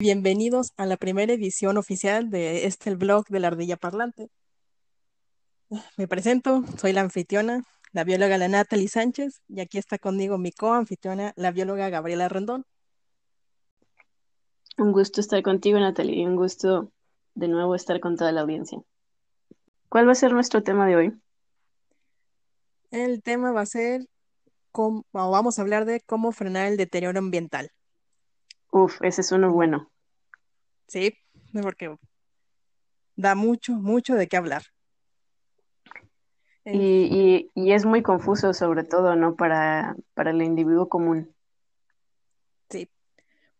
Bienvenidos a la primera edición oficial de este el blog de la ardilla parlante. Me presento, soy la anfitriona, la bióloga la Natalie Sánchez, y aquí está conmigo mi co-anfitriona, la bióloga Gabriela Rendón. Un gusto estar contigo, Natalie, y un gusto de nuevo estar con toda la audiencia. ¿Cuál va a ser nuestro tema de hoy? El tema va a ser, cómo, vamos a hablar de cómo frenar el deterioro ambiental. Uf, ese es uno bueno. Sí, porque da mucho, mucho de qué hablar. Y, y, y es muy confuso, sobre todo, ¿no? Para, para el individuo común. Sí,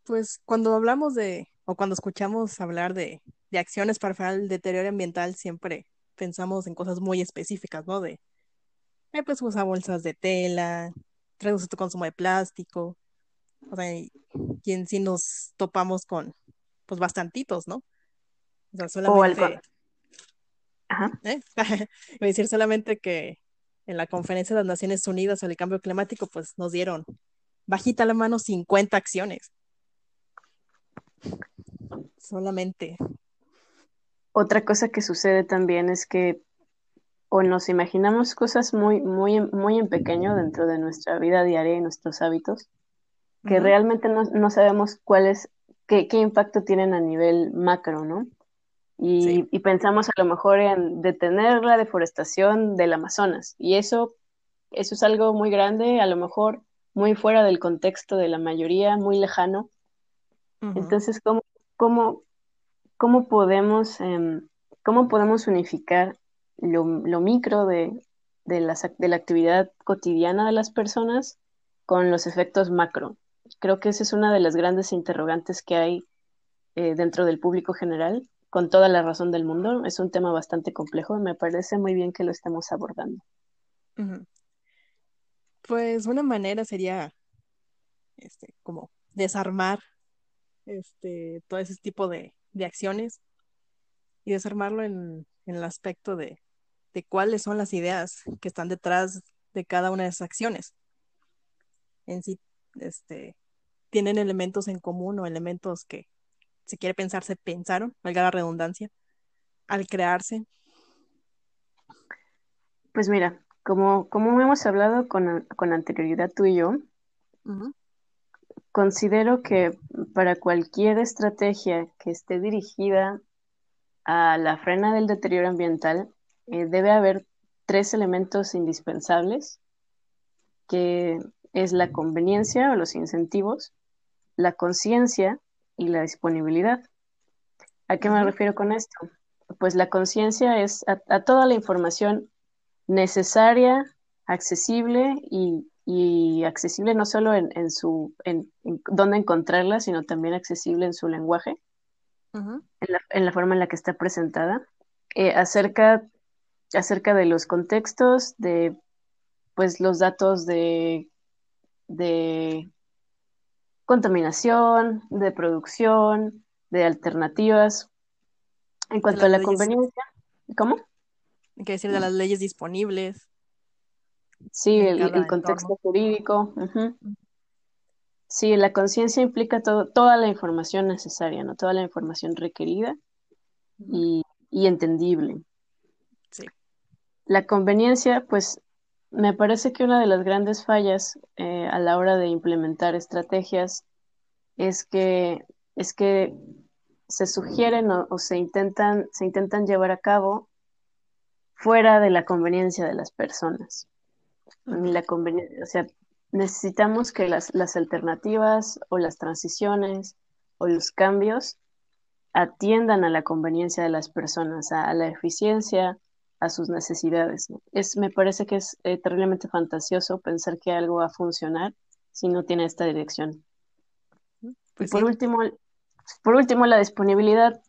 pues cuando hablamos de, o cuando escuchamos hablar de, de acciones para frenar el deterioro ambiental, siempre pensamos en cosas muy específicas, ¿no? De, eh, pues usa bolsas de tela, reduce tu consumo de plástico, o sea, y, y en sí nos topamos con, pues, bastantitos, ¿no? O sea, O solamente. Ajá. ¿eh? Iba a decir solamente que en la conferencia de las Naciones Unidas sobre el cambio climático, pues nos dieron bajita la mano 50 acciones. Solamente. Otra cosa que sucede también es que o nos imaginamos cosas muy, muy, muy en pequeño dentro de nuestra vida diaria y nuestros hábitos, que realmente no, no sabemos cuál es, qué, qué impacto tienen a nivel macro, ¿no? Sí. Y, pensamos a lo mejor en detener la deforestación del Amazonas. Y eso, eso es algo muy grande, a lo mejor muy fuera del contexto de la mayoría, muy lejano. Entonces, ¿cómo, cómo, cómo podemos, em, cómo podemos unificar lo, lo micro de, de, las de la actividad cotidiana de las personas con los efectos macro? Creo que esa es una de las grandes interrogantes que hay eh, dentro del público general, con toda la razón del mundo. Es un tema bastante complejo y me parece muy bien que lo estemos abordando. Pues una manera sería, este, como desarmar, este, todo ese tipo de, de acciones y desarmarlo en, en el aspecto de, de cuáles son las ideas que están detrás de cada una de esas acciones. En sí, este, tienen elementos en común o elementos que, si quiere pensar, se pensaron, valga la redundancia, al crearse. Pues mira, como, como hemos hablado con, con anterioridad tú y yo, considero que para cualquier estrategia que esté dirigida a la frena del deterioro ambiental, eh, debe haber tres elementos indispensables, que es la conveniencia o los incentivos, la conciencia y la disponibilidad. ¿A qué me refiero con esto? Pues la conciencia es a, a toda la información necesaria, accesible y, y accesible no solo en, en su en, en dónde encontrarla, sino también accesible en su lenguaje, ujú, en la, en la forma en la que está presentada, eh, acerca, acerca de los contextos, de pues los datos de, de contaminación, de producción, de alternativas. En cuanto a la leyes, conveniencia, ¿cómo? hay que decir, de las leyes disponibles Sí, el, el cada entorno. contexto jurídico. Sí, la conciencia implica todo, toda la información necesaria, ¿no? Toda la información requerida y, y entendible. Sí. La conveniencia, pues, me parece que una de las grandes fallas eh, a la hora de implementar estrategias es que, es que se sugieren o, se intentan, se intentan llevar a cabo fuera de la conveniencia de las personas. La conveni- o sea, necesitamos que las, las alternativas o las transiciones o los cambios atiendan a la conveniencia de las personas, a la eficiencia, a sus necesidades. ¿no? Es, me parece que es eh, terriblemente fantasioso pensar que algo va a funcionar si no tiene esta dirección. Y Pues por sí. último, por último, la disponibilidad,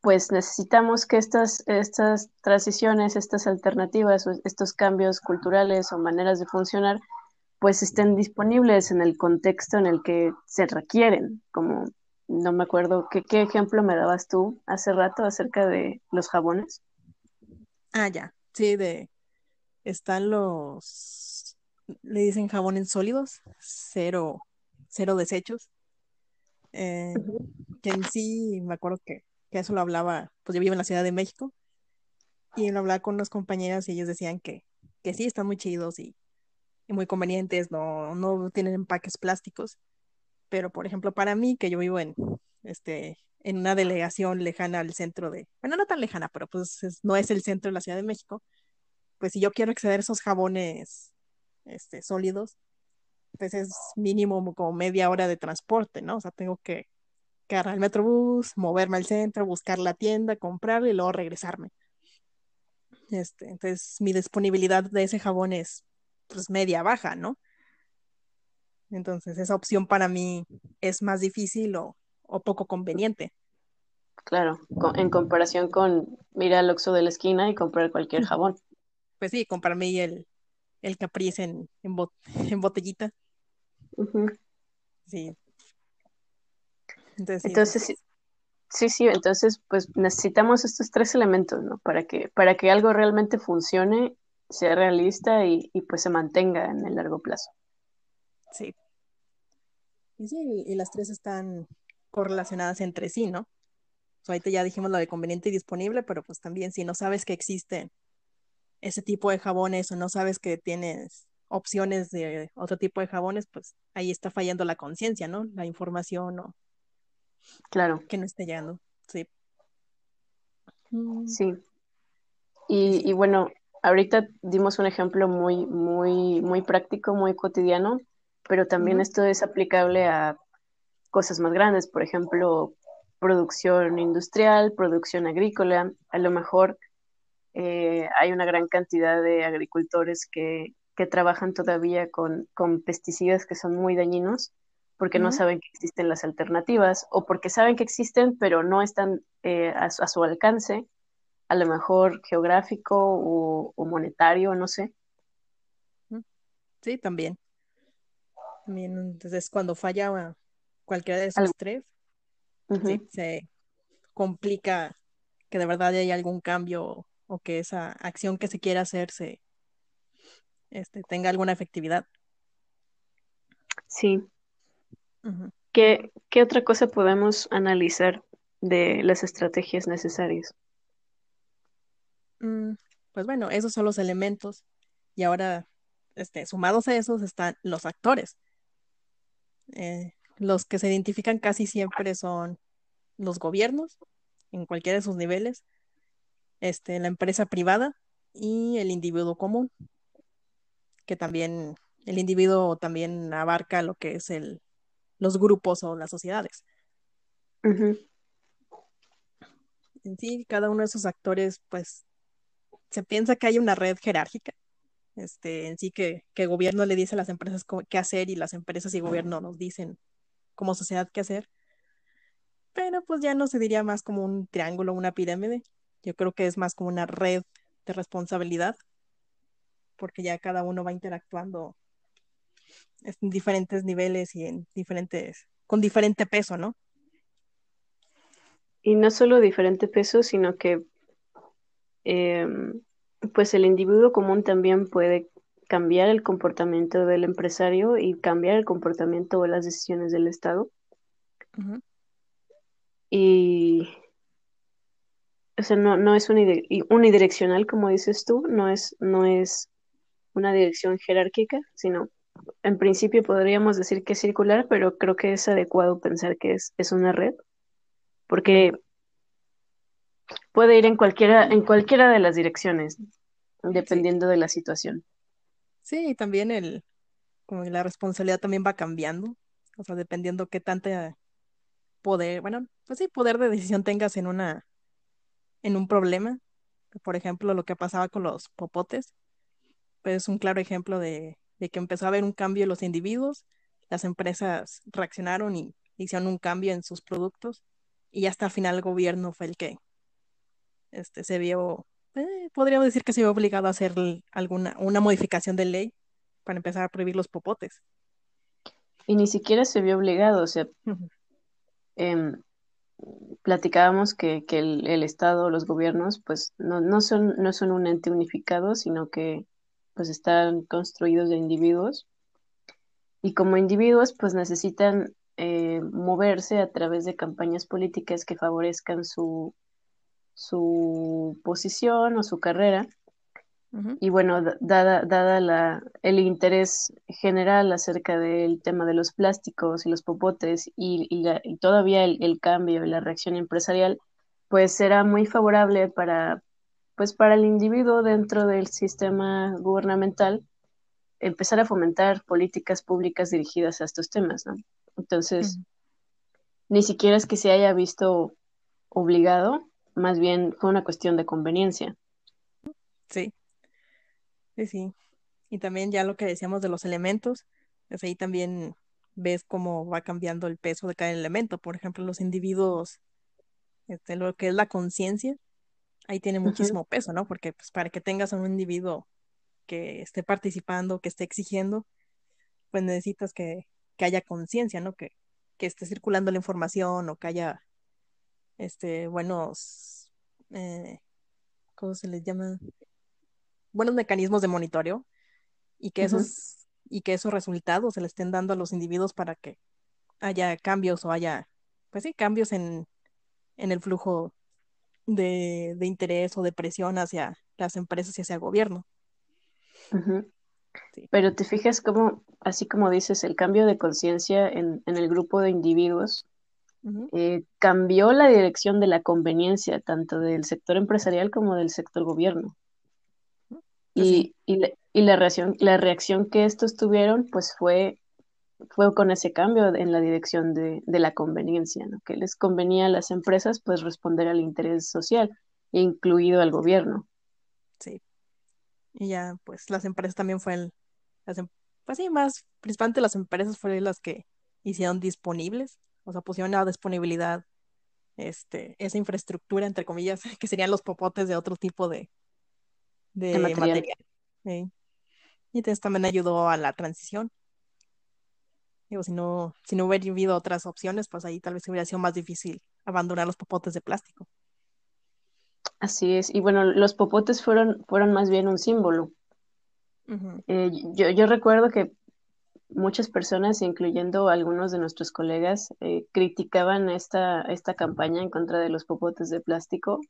pues necesitamos que estas, estas transiciones, estas alternativas, estos cambios culturales o maneras de funcionar, pues estén disponibles en el contexto en el que se requieren, como no me acuerdo qué, qué ejemplo me dabas tú hace rato acerca de los jabones. Ah, ya. Sí, de están los, le dicen jabones sólidos, cero, cero desechos. eh, que en sí me acuerdo que, que eso lo hablaba, pues yo vivo en la Ciudad de México y lo hablaba con unas compañeras y ellos decían que, que sí, están muy chidos y, y muy convenientes, no, no tienen empaques plásticos, pero por ejemplo para mí, que yo vivo en, este, en una delegación lejana al centro de, bueno, no tan lejana, pero pues es- no es el centro de la Ciudad de México, pues si yo quiero acceder a esos jabones este, sólidos, pues es mínimo como media hora de transporte, ¿no? O sea, tengo que, agarrar el metrobús, moverme al centro, buscar la tienda, comprarlo y luego regresarme. Este, entonces mi disponibilidad de ese jabón es pues media baja, ¿no? Entonces esa opción para mí es más difícil o, o poco conveniente. Claro, en comparación con ir al Oxxo de la esquina y comprar cualquier jabón. Pues sí, comprarme ahí el, el Caprice en, en, bot- en botellita. Sí. Entonces sí, Entonces, es- sí, sí, entonces pues necesitamos estos tres elementos, ¿no? Para que, para que algo realmente funcione, sea realista y, y pues se mantenga en el largo plazo. sí. Y sí, y las tres están correlacionadas entre sí, ¿no? O sea, ahorita ya dijimos lo de conveniente y disponible, pero pues también si no sabes que existen ese tipo de jabones o no sabes que tienes opciones de otro tipo de jabones, pues ahí está fallando la conciencia, ¿no? La información o Claro, que no esté llegando. Sí. Mm, sí. y bueno, ahorita dimos un ejemplo muy, muy, muy práctico, muy cotidiano, pero también esto es aplicable a cosas más grandes, por ejemplo, producción industrial, producción agrícola. A lo mejor eh, hay una gran cantidad de agricultores que, que trabajan todavía con, con pesticidas que son muy dañinos porque no saben que existen las alternativas o porque saben que existen pero no están eh, a, su- a su alcance, a lo mejor geográfico o, o monetario, no sé. Sí, también. También, entonces, cuando falla cualquiera de esos tres, sí, se complica que de verdad haya algún cambio o que esa acción que se quiera hacer se, este, tenga alguna efectividad. sí. ¿Qué, qué otra cosa podemos analizar de las estrategias necesarias? Mm, pues bueno, esos son los elementos y ahora, este, sumados a esos están los actores. Eh, los que se identifican casi siempre son los gobiernos, en cualquiera de sus niveles, este, la empresa privada y el individuo común, que también, el individuo también abarca lo que es el, los grupos o las sociedades. En sí, cada uno de esos actores, pues, se piensa que hay una red jerárquica, este, en sí que, que el gobierno le dice a las empresas qué hacer y las empresas y gobierno nos dicen como sociedad qué hacer, pero pues ya no se diría más como un triángulo, una pirámide, yo creo que es más como una red de responsabilidad, porque ya cada uno va interactuando en diferentes niveles y en diferentes, con diferente peso, ¿no? Y no solo diferente peso, sino que em, pues el individuo común también puede cambiar el comportamiento del empresario y cambiar el comportamiento o las decisiones del Estado. Y, o sea, no, no es unidireccional, como dices tú, no es, no es una dirección jerárquica, sino en principio podríamos decir que es circular, pero creo que es adecuado pensar que es, es una red, porque puede ir en cualquiera, en cualquiera de las direcciones, Sí, dependiendo de la situación. Sí, y también el, como la responsabilidad también va cambiando, o sea, dependiendo qué tanta poder, bueno, pues sí, poder de decisión tengas en una, en un problema. Por ejemplo, lo que pasaba con los popotes, pues es un claro ejemplo de, de que empezó a haber un cambio en los individuos, las empresas reaccionaron y hicieron un cambio en sus productos, y hasta al final el gobierno fue el que este, se vio, eh, podríamos decir que se vio obligado a hacer alguna, una modificación de ley para empezar a prohibir los popotes. Y ni siquiera se vio obligado, o sea, em, platicábamos que, que el, el Estado, los gobiernos, pues no, no son, no son un ente unificado, sino que pues están construidos de individuos y como individuos pues necesitan eh, moverse a través de campañas políticas que favorezcan su, su posición o su carrera. Y bueno, dada, dada la, el interés general acerca del tema de los plásticos y los popotes y, y, todavía el, el, cambio y la reacción empresarial, pues será muy favorable para, pues para el individuo dentro del sistema gubernamental empezar a fomentar políticas públicas dirigidas a estos temas, ¿no? Entonces, ni siquiera es que se haya visto obligado, más bien fue una cuestión de conveniencia. Sí, sí, sí. Y también ya lo que decíamos de los elementos, pues ahí también ves cómo va cambiando el peso de cada elemento. Por ejemplo, los individuos, este, lo que es la conciencia, ahí tiene muchísimo peso, ¿no? Porque pues, para que tengas a un individuo que esté participando, que esté exigiendo, pues necesitas que, que haya conciencia, ¿no? Que, que esté circulando la información o que haya este, buenos, eh, ¿cómo se les llama? Buenos mecanismos de monitoreo y que esos, y que esos resultados se le estén dando a los individuos para que haya cambios o haya, pues sí, cambios en, en el flujo de, de interés o de presión hacia las empresas y hacia el gobierno. Pero te fijas cómo, así como dices, el cambio de conciencia en, en, el grupo de individuos eh, cambió la dirección de la conveniencia tanto del sector empresarial como del sector gobierno. Pues y, y, la, y, la, reacción, la reacción que estos tuvieron, pues fue, fue con ese cambio en la dirección de, de la conveniencia, ¿no? que les convenía a las empresas pues responder al interés social, incluido al gobierno. Sí. Y ya, pues las empresas también fueron, las, em, pues sí, más, principalmente las empresas fueron las que hicieron disponibles o sea, pusieron a disponibilidad este, esa infraestructura, entre comillas, que serían los popotes de otro tipo de, de, material. Y entonces también ayudó a la transición. Digo, si no, si no hubiera habido otras opciones, pues ahí tal vez hubiera sido más difícil abandonar los popotes de plástico. Así es. Y bueno, los popotes fueron, fueron más bien un símbolo. eh, yo, yo recuerdo que muchas personas, incluyendo algunos de nuestros colegas, eh, criticaban esta, esta campaña en contra de los popotes de plástico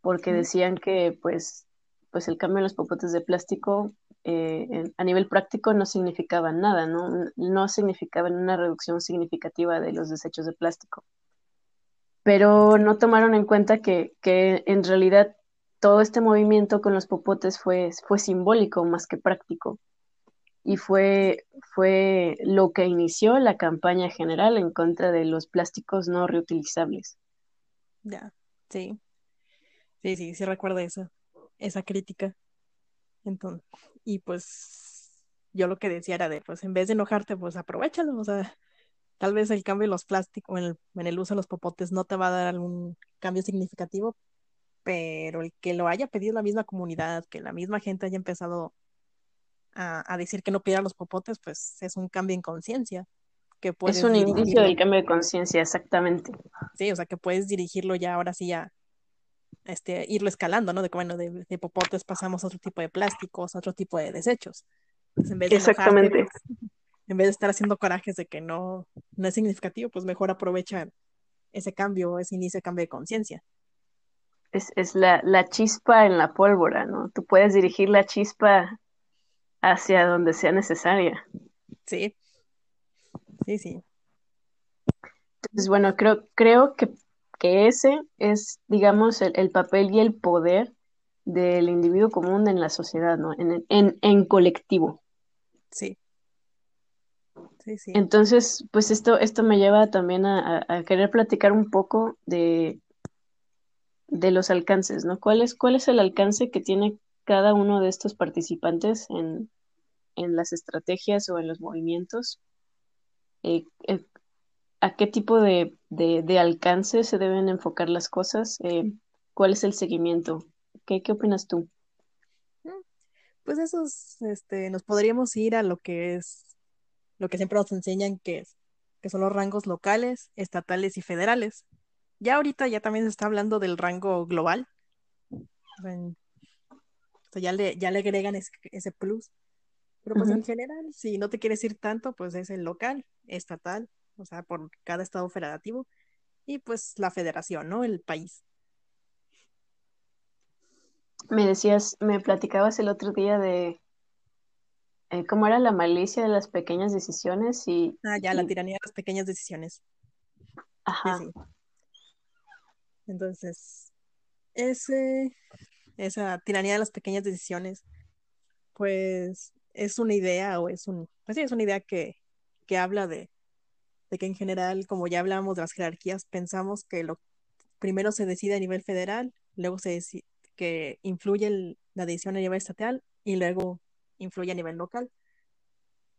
porque decían que pues, pues el cambio en los popotes de plástico eh, a nivel práctico no significaba nada, ¿no? no significaban una reducción significativa de los desechos de plástico. Pero no tomaron en cuenta que, que en realidad todo este movimiento con los popotes fue, fue simbólico más que práctico y fue, fue lo que inició la campaña general en contra de los plásticos no reutilizables. Ya, sí. Sí, sí, sí recuerdo eso, esa crítica. Entonces, y pues yo lo que decía era de, pues en vez de enojarte, pues aprovechalo, o sea, tal vez el cambio en los plásticos, en el, en el uso de los popotes no te va a dar algún cambio significativo, pero el que lo haya pedido la misma comunidad, que la misma gente haya empezado a, decir que no pida los popotes, pues es un cambio en conciencia. Que es un indicio del cambio de conciencia, exactamente. Sí, o sea, que puedes dirigirlo ya, ahora sí, ya, este, irlo escalando, ¿no? De que, bueno, de, popotes pasamos a otro tipo de plásticos, a otro tipo de desechos. Pues, en vez de exactamente. en vez de estar haciendo corajes de que no, no es significativo, pues mejor aprovecha ese cambio, ese inicio de cambio de conciencia. Es, es la, la chispa en la pólvora, ¿no? Tú puedes dirigir la chispa hacia donde sea necesaria. Sí, sí, sí. Entonces, bueno, creo, creo que, que ese es, digamos, el, el, papel y el poder del individuo común en la sociedad, ¿no? En, en, en colectivo. Sí. Sí, sí. Entonces, pues esto, esto me lleva también a, a, querer platicar un poco de, de los alcances, ¿no? ¿Cuál es, ¿Cuál es el alcance que tiene cada uno de estos participantes en, en las estrategias o en los movimientos, eh, eh, a qué tipo de, de, alcance se deben enfocar las cosas, eh, cuál es el seguimiento, ¿Qué, qué opinas tú? Mm, pues esos, este, nos podríamos ir a lo que es, lo que siempre nos enseñan que, que son los rangos locales, estatales y federales. Ya ahorita ya también se está hablando del rango global, ya le, ya le agregan ese, plus. Pero pues en general, si no te quieres ir tanto, pues es el local, estatal o sea, por cada estado federativo, y pues la federación, ¿no? El país. Me decías, me platicabas el otro día de eh, cómo era la malicia de las pequeñas decisiones y... Ah, ya, la tiranía de las pequeñas decisiones. Sí, Ajá, sí. Entonces, ese, esa tiranía de las pequeñas decisiones, pues es una idea o es un, pues sí, es una idea que, que habla de, de que en general, como ya hablamos de las jerarquías, pensamos que lo primero se decide a nivel federal, luego se deci- que influye la decisión a nivel estatal y luego influye a nivel local.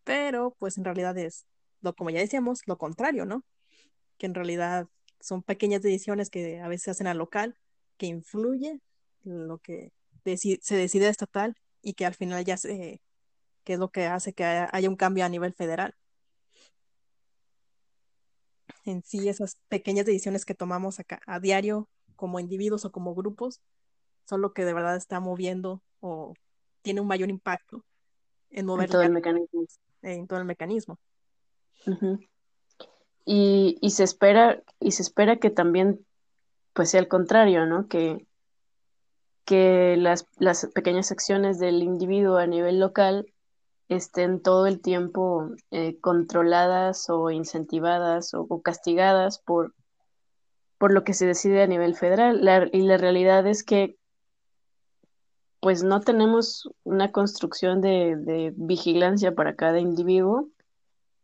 Pero, pues en realidad es, lo, como ya decíamos, lo contrario, ¿no? Que en realidad son pequeñas decisiones que a veces hacen al local, que influye lo que deci- se decide estatal y que al final ya se, que es lo que hace que haya haya un cambio a nivel federal. En sí, esas pequeñas decisiones que tomamos acá a diario como individuos o como grupos son lo que de verdad está moviendo o tiene un mayor impacto en en mover todo ya el mecanismo. en todo el mecanismo. Y, y se espera, y se espera que también pues sea el contrario, ¿no? Que, que las, pequeñas acciones del individuo a nivel local estén todo el tiempo eh, controladas o incentivadas o, castigadas por, por lo que se decide a nivel federal. Y la realidad es que pues no tenemos una construcción de vigilancia para cada individuo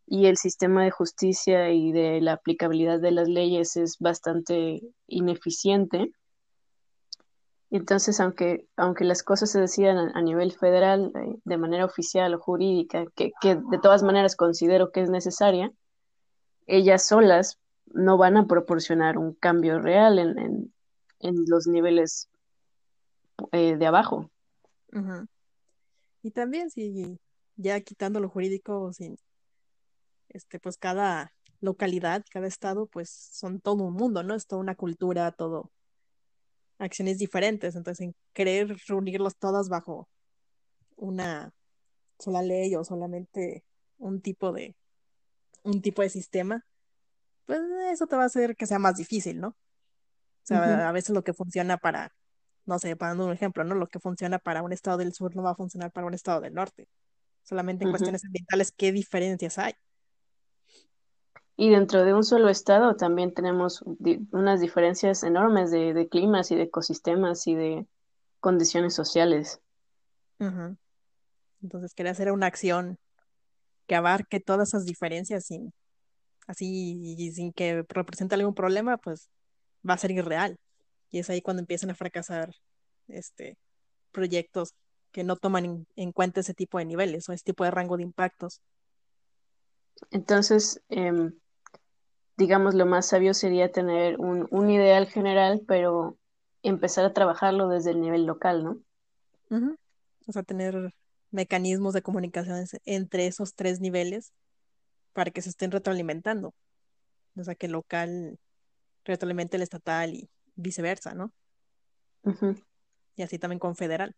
y el sistema de justicia y de la aplicabilidad de las leyes es bastante ineficiente. Entonces, aunque, aunque las cosas se decidan a, nivel federal, eh, de manera oficial o jurídica, que, que de todas maneras considero que es necesaria, ellas solas no van a proporcionar un cambio real en, en, en los niveles eh, de abajo. Y también si ya quitando lo jurídico, sin, este, pues cada localidad, cada estado, pues son todo un mundo, ¿no? Es toda una cultura, todo acciones diferentes. Entonces, en querer reunirlos todas bajo una sola ley o solamente un tipo de, un tipo de sistema, pues eso te va a hacer que sea más difícil, ¿no? O sea, a veces lo que funciona para, no sé, para dando un ejemplo, ¿no? Lo que funciona para un estado del sur no va a funcionar para un estado del norte. Solamente en cuestiones ambientales, ¿qué diferencias hay? Y dentro de un solo estado también tenemos di- unas diferencias enormes de, de climas y de ecosistemas y de condiciones sociales. Entonces, quería hacer una acción que abarque todas esas diferencias sin, así, y sin que represente algún problema, pues va a ser irreal. Y es ahí cuando empiezan a fracasar este, proyectos que no toman en, en cuenta ese tipo de niveles o ese tipo de rango de impactos. Entonces, em, digamos, lo más sabio sería tener un, un ideal general, pero empezar a trabajarlo desde el nivel local, ¿no? O sea, tener mecanismos de comunicación entre esos tres niveles para que se estén retroalimentando. O sea, que el local retroalimente el estatal y viceversa, ¿no? Y así también con federal,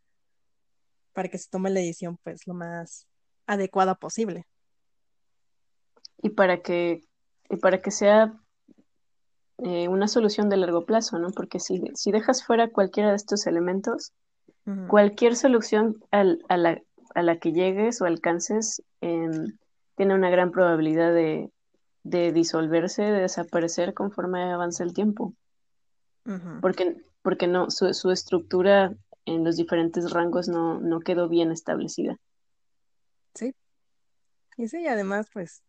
para que se tome la decisión pues lo más adecuada posible. Y para que, y para que sea eh, una solución de largo plazo, ¿no? Porque si, si dejas fuera cualquiera de estos elementos, cualquier solución al- a, la, a la que llegues o alcances em, tiene una gran probabilidad de, de disolverse, de desaparecer conforme avanza el tiempo, porque, porque no, su, su estructura en los diferentes rangos no, no quedó bien establecida. Sí, y sí, además, pues,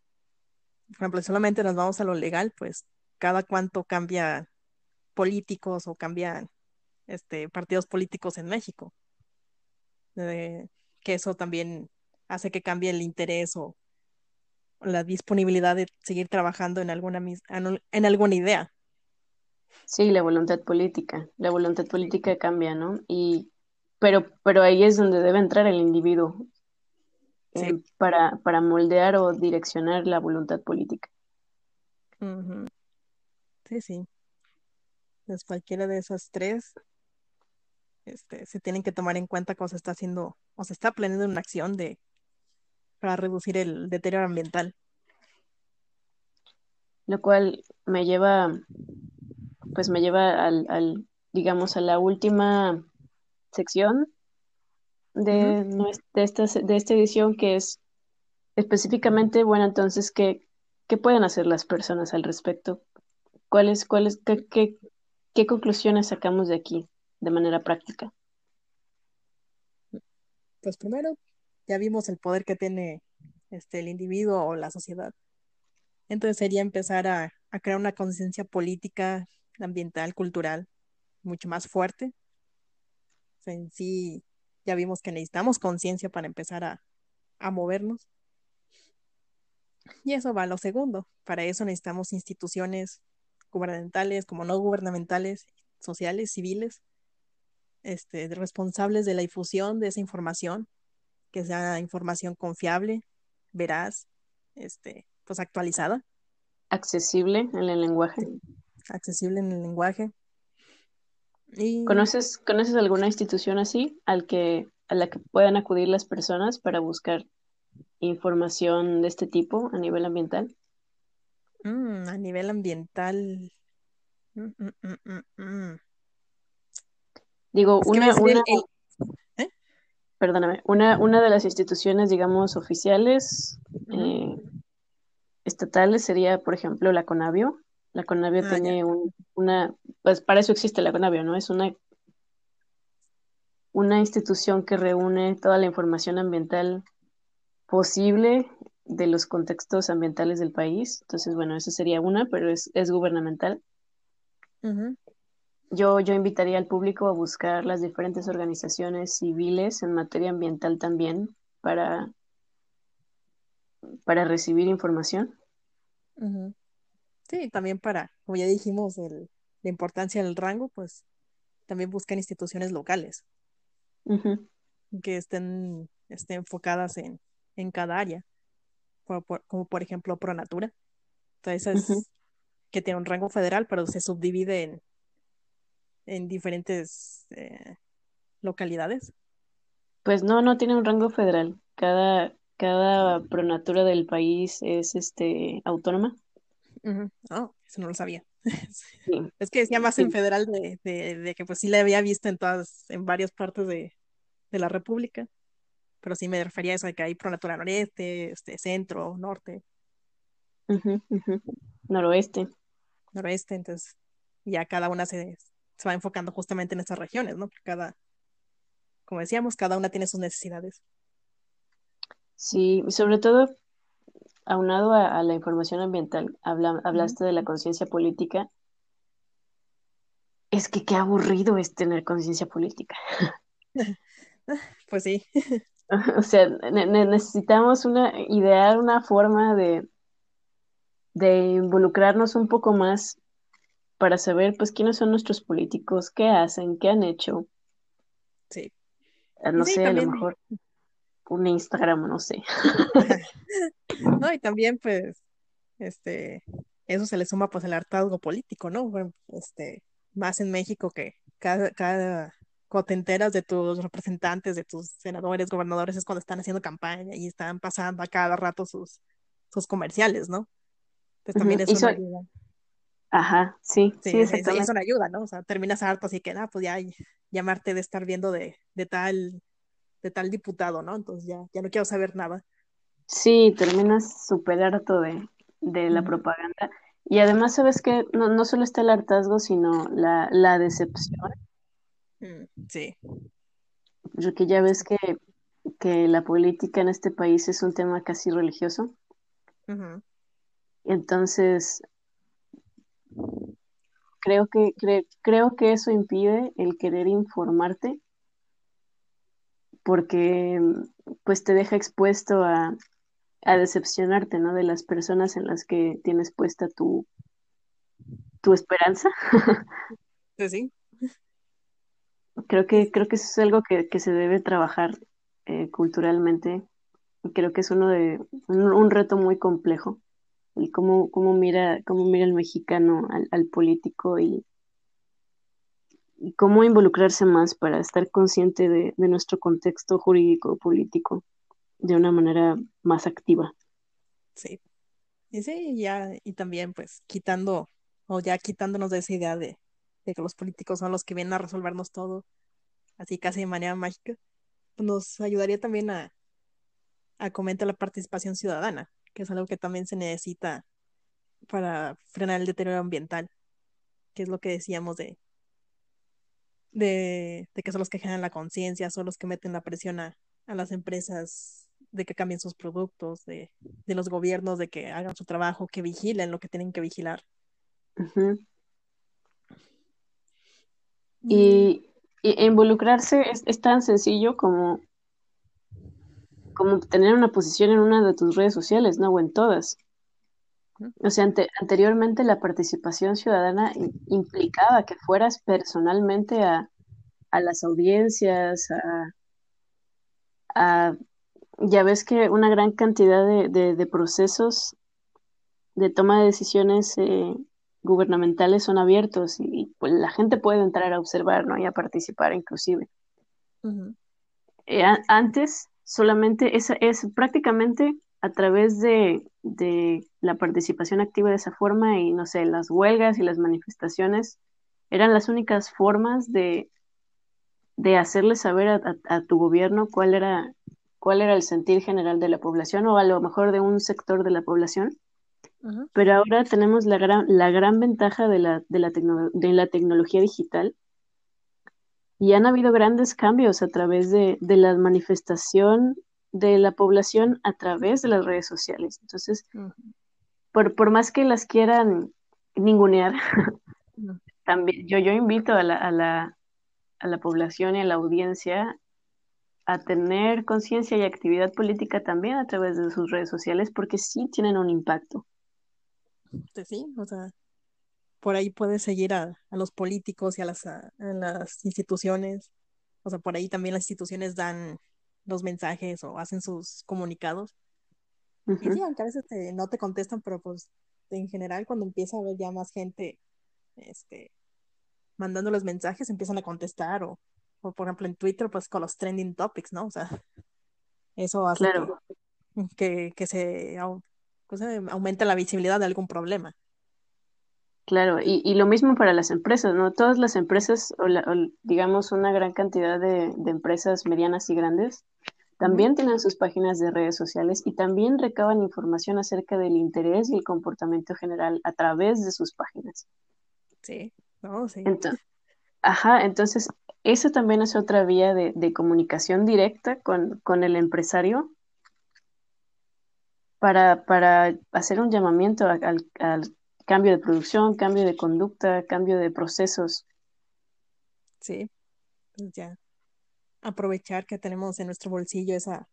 por ejemplo, solamente nos vamos a lo legal, pues cada cuánto cambian políticos o cambian este, partidos políticos en México. Eh, que eso también hace que cambie el interés o la disponibilidad de seguir trabajando en alguna, mis- en alguna idea. Sí, la voluntad política, la voluntad política cambia, ¿no? Y, pero, pero ahí es donde debe entrar el individuo Sí. para, para moldear o direccionar la voluntad política. Sí, sí. Pues cualquiera de esas tres, este, se tienen que tomar en cuenta cuando se está haciendo o se está planeando una acción de, para reducir el deterioro ambiental. lo cual me lleva, pues me lleva al, al digamos, a la última sección de, de, esta, de esta edición que es específicamente, bueno, entonces, ¿qué, ¿qué pueden hacer las personas al respecto? ¿Cuáles, cuáles, qué, qué, qué conclusiones sacamos de aquí de manera práctica? Pues primero, ya vimos el poder que tiene este, el individuo o la sociedad. Entonces sería empezar a, a crear una conciencia política, ambiental, cultural, mucho más fuerte. O sea, en sí, ya vimos que necesitamos conciencia para empezar a, a movernos. Y eso va a lo segundo. Para eso necesitamos instituciones gubernamentales, como no gubernamentales, sociales, civiles, este, responsables de la difusión de esa información, que sea información confiable, veraz, este, pues actualizada. Accesible en el lenguaje. Accesible en el lenguaje. Y... ¿Conoces, ¿Conoces alguna institución así al que, a la que puedan acudir las personas para buscar información de este tipo a nivel ambiental? Mm, a nivel ambiental. Mm, mm, Digo, una, una ¿Eh? perdóname, una, una de las instituciones, digamos, oficiales eh, estatales sería, por ejemplo, la Conavio. La Conavio ah, tiene un, una, pues para eso existe la Conavio, ¿no? Es una, una institución que reúne toda la información ambiental posible de los contextos ambientales del país. Entonces, bueno, esa sería una, pero es, es gubernamental. Yo, yo invitaría al público a buscar las diferentes organizaciones civiles en materia ambiental también para, para recibir información. Sí, también para, como ya dijimos, el, la importancia del rango, pues también buscan instituciones locales que estén, estén enfocadas en, en cada área, como por, ejemplo Pronatura. Entonces, es que tiene un rango federal, pero se subdivide en, en diferentes eh, localidades. Pues no, no tiene un rango federal. Cada, cada pronatura del país es este autónoma. Oh, eso no lo sabía. Es que decía más en federal de, de, que pues sí le había visto en todas, en varias partes de, de la República pero sí me refería a eso de que hay pronatura noreste, este, centro, norte. Noroeste. Noroeste, entonces ya cada una se, se va enfocando justamente en esas regiones, ¿no? Cada, como decíamos, cada una tiene sus necesidades. Sí, y sobre todo, aunado a, la información ambiental, hablaste de la conciencia política. Es que qué aburrido es tener conciencia política. pues sí. O sea, necesitamos una, idear una forma de, de involucrarnos un poco más para saber, pues, quiénes son nuestros políticos, qué hacen, qué han hecho. Sí. Ah, no sé, a lo mejor un Instagram, no sé. no, y también, pues, este, eso se le suma, pues, el hartazgo político, ¿no? Este, más en México que cada, cada cuando te enteras de tus representantes, de tus senadores, gobernadores, es cuando están haciendo campaña y están pasando a cada rato sus, sus comerciales, ¿no? Pues también es una ayuda. Ajá, sí, sí, sí es una ayuda, ¿no? O sea, terminas harto, así que, nada, pues ya llamarte de estar viendo de, de tal de tal diputado, ¿no? Entonces ya, ya no quiero saber nada. Sí, terminas súper harto de, de la propaganda. Y además, ¿sabes que no, no solo está el hartazgo, sino la, la decepción Mm, sí. Porque ya ves que, que la política en este país es un tema casi religioso. Entonces, creo que, creo que eso impide el querer informarte porque pues te deja expuesto a, a decepcionarte, ¿no? De las personas en las que tienes puesta tu, tu esperanza. Sí, sí. Creo que, creo que eso es algo que, que se debe trabajar eh, culturalmente. Y creo que es uno de un, reto muy complejo. Y cómo, cómo mira, cómo mira el mexicano al, al político y, y, cómo involucrarse más para estar consciente de, de nuestro contexto jurídico político de una manera más activa. Sí. Y sí, ya, y también pues quitando, o ya quitándonos de esa idea de, de que los políticos son los que vienen a resolvernos todo, así casi de manera mágica, pues nos ayudaría también a, a comentar la participación ciudadana, que es algo que también se necesita para frenar el deterioro ambiental, que es lo que decíamos de, de, de que son los que generan la conciencia, son los que meten la presión a, a las empresas de que cambien sus productos, de, de, los gobiernos, de que hagan su trabajo, que vigilen lo que tienen que vigilar. Uh -huh. y, y, involucrarse es, es, tan sencillo como, como tener una posición en una de tus redes sociales, ¿no? O en todas. O sea, ante, anteriormente la participación ciudadana implicaba que fueras personalmente a, a las audiencias, a, a, ya ves que una gran cantidad de, de, de procesos de toma de decisiones eh, gubernamentales son abiertos y, y, pues la gente puede entrar a observar, ¿no? Y a participar inclusive. Uh -huh. eh, a, antes solamente es, es prácticamente a través de, de, la participación activa de esa forma y no sé, las huelgas y las manifestaciones eran las únicas formas de, de hacerle saber a, a, a, tu gobierno cuál era, cuál era el sentir general de la población o a lo mejor de un sector de la población. Uh -huh. Pero ahora tenemos la gran, la gran ventaja de la, de, la de la tecnología digital y han habido grandes cambios a través de, de la manifestación de la población a través de las redes sociales. Entonces, uh -huh. por, por, más que las quieran ningunear, uh -huh. también yo, yo invito a la, a, la, a la población y a la audiencia a tener conciencia y actividad política también a través de sus redes sociales porque sí tienen un impacto. Sí, o sea, por ahí puedes seguir a, a los políticos y a las, a, a las instituciones. O sea, por ahí también las instituciones dan los mensajes o hacen sus comunicados. Uh -huh. Y sí, aunque a veces te, no te contestan, pero pues en general cuando empieza a haber ya más gente este, mandando los mensajes, empiezan a contestar o, o por ejemplo en Twitter, pues con los trending topics, ¿no? O sea, eso hace claro. que, que, se pues, aumenta la visibilidad de algún problema. Claro, y, y, lo mismo para las empresas, ¿no? Todas las empresas, o, la, o digamos una gran cantidad de, de, empresas medianas y grandes, también tienen sus páginas de redes sociales y también recaban información acerca del interés y el comportamiento general a través de sus páginas. Sí, no, sí. Entonces, ajá, entonces eso también es otra vía de, de comunicación directa con, con el empresario para, para hacer un llamamiento al cambio de producción, cambio de conducta, cambio de procesos. Sí, pues ya aprovechar que tenemos en nuestro bolsillo esa,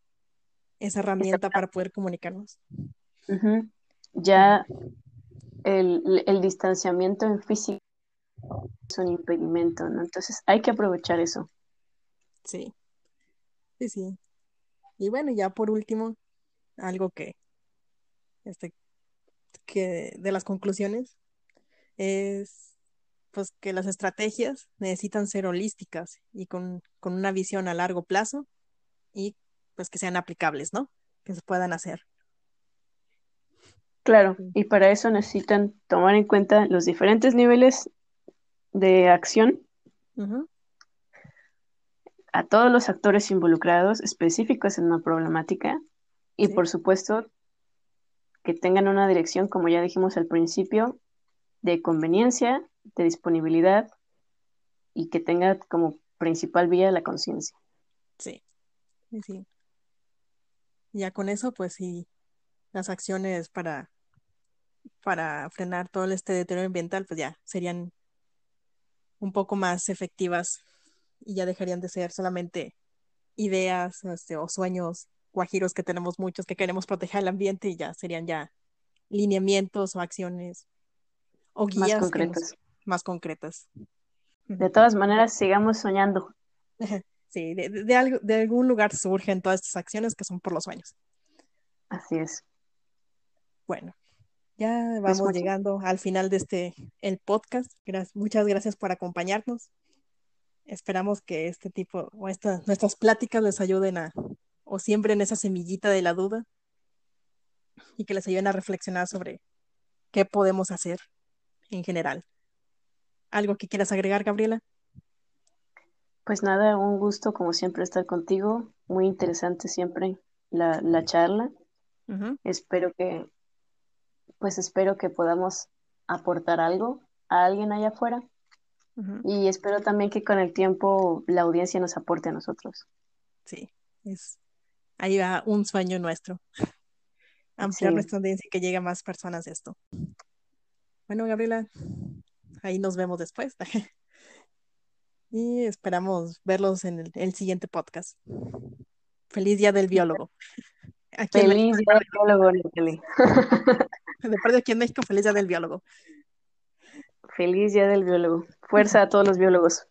esa herramienta para poder comunicarnos. Uh -huh. Ya el, el, distanciamiento en físico es un impedimento, ¿no? Entonces hay que aprovechar eso. Sí, sí, sí. Y bueno, ya por último, algo que, este, que de las conclusiones es pues que las estrategias necesitan ser holísticas y con, con, una visión a largo plazo y pues que sean aplicables, ¿no? Que se puedan hacer. Claro, y para eso necesitan tomar en cuenta los diferentes niveles de acción uh -huh. a todos los actores involucrados específicos en una problemática y sí. por supuesto que tengan una dirección, como ya dijimos al principio, de conveniencia, de disponibilidad y que tenga como principal vía la conciencia. Sí, sí. Ya con eso, pues sí, las acciones para, para frenar todo este deterioro ambiental, pues ya serían un poco más efectivas y ya dejarían de ser solamente ideas este, o sueños guajiros que tenemos muchos que queremos proteger el ambiente y ya serían ya lineamientos o acciones o guías más concretas. Nos, más concretas. De todas maneras, sigamos soñando. Sí, de, de, de, algo, de algún lugar surgen todas estas acciones que son por los sueños. Así es. Bueno, ya vamos pues llegando al final de este el podcast. Gracias, muchas gracias por acompañarnos. Esperamos que este tipo o esta, nuestras pláticas les ayuden a o siembren esa semillita de la duda y que les ayuden a reflexionar sobre qué podemos hacer en general. ¿Algo que quieras agregar, Gabriela? Pues nada, un gusto como siempre estar contigo. Muy interesante siempre la, la charla. Espero que, pues espero que podamos aportar algo a alguien allá afuera y espero también que con el tiempo la audiencia nos aporte a nosotros. Sí, es ahí va un sueño nuestro, ampliar Sí, nuestra audiencia y que llegue a más personas esto. Bueno, Gabriela, ahí nos vemos después y esperamos verlos en el, el siguiente podcast. Feliz Día del Biólogo. Aquí feliz día del biólogo, Natalie. de parte de aquí en México, feliz Día del Biólogo. Feliz día del biólogo. Fuerza a todos los biólogos.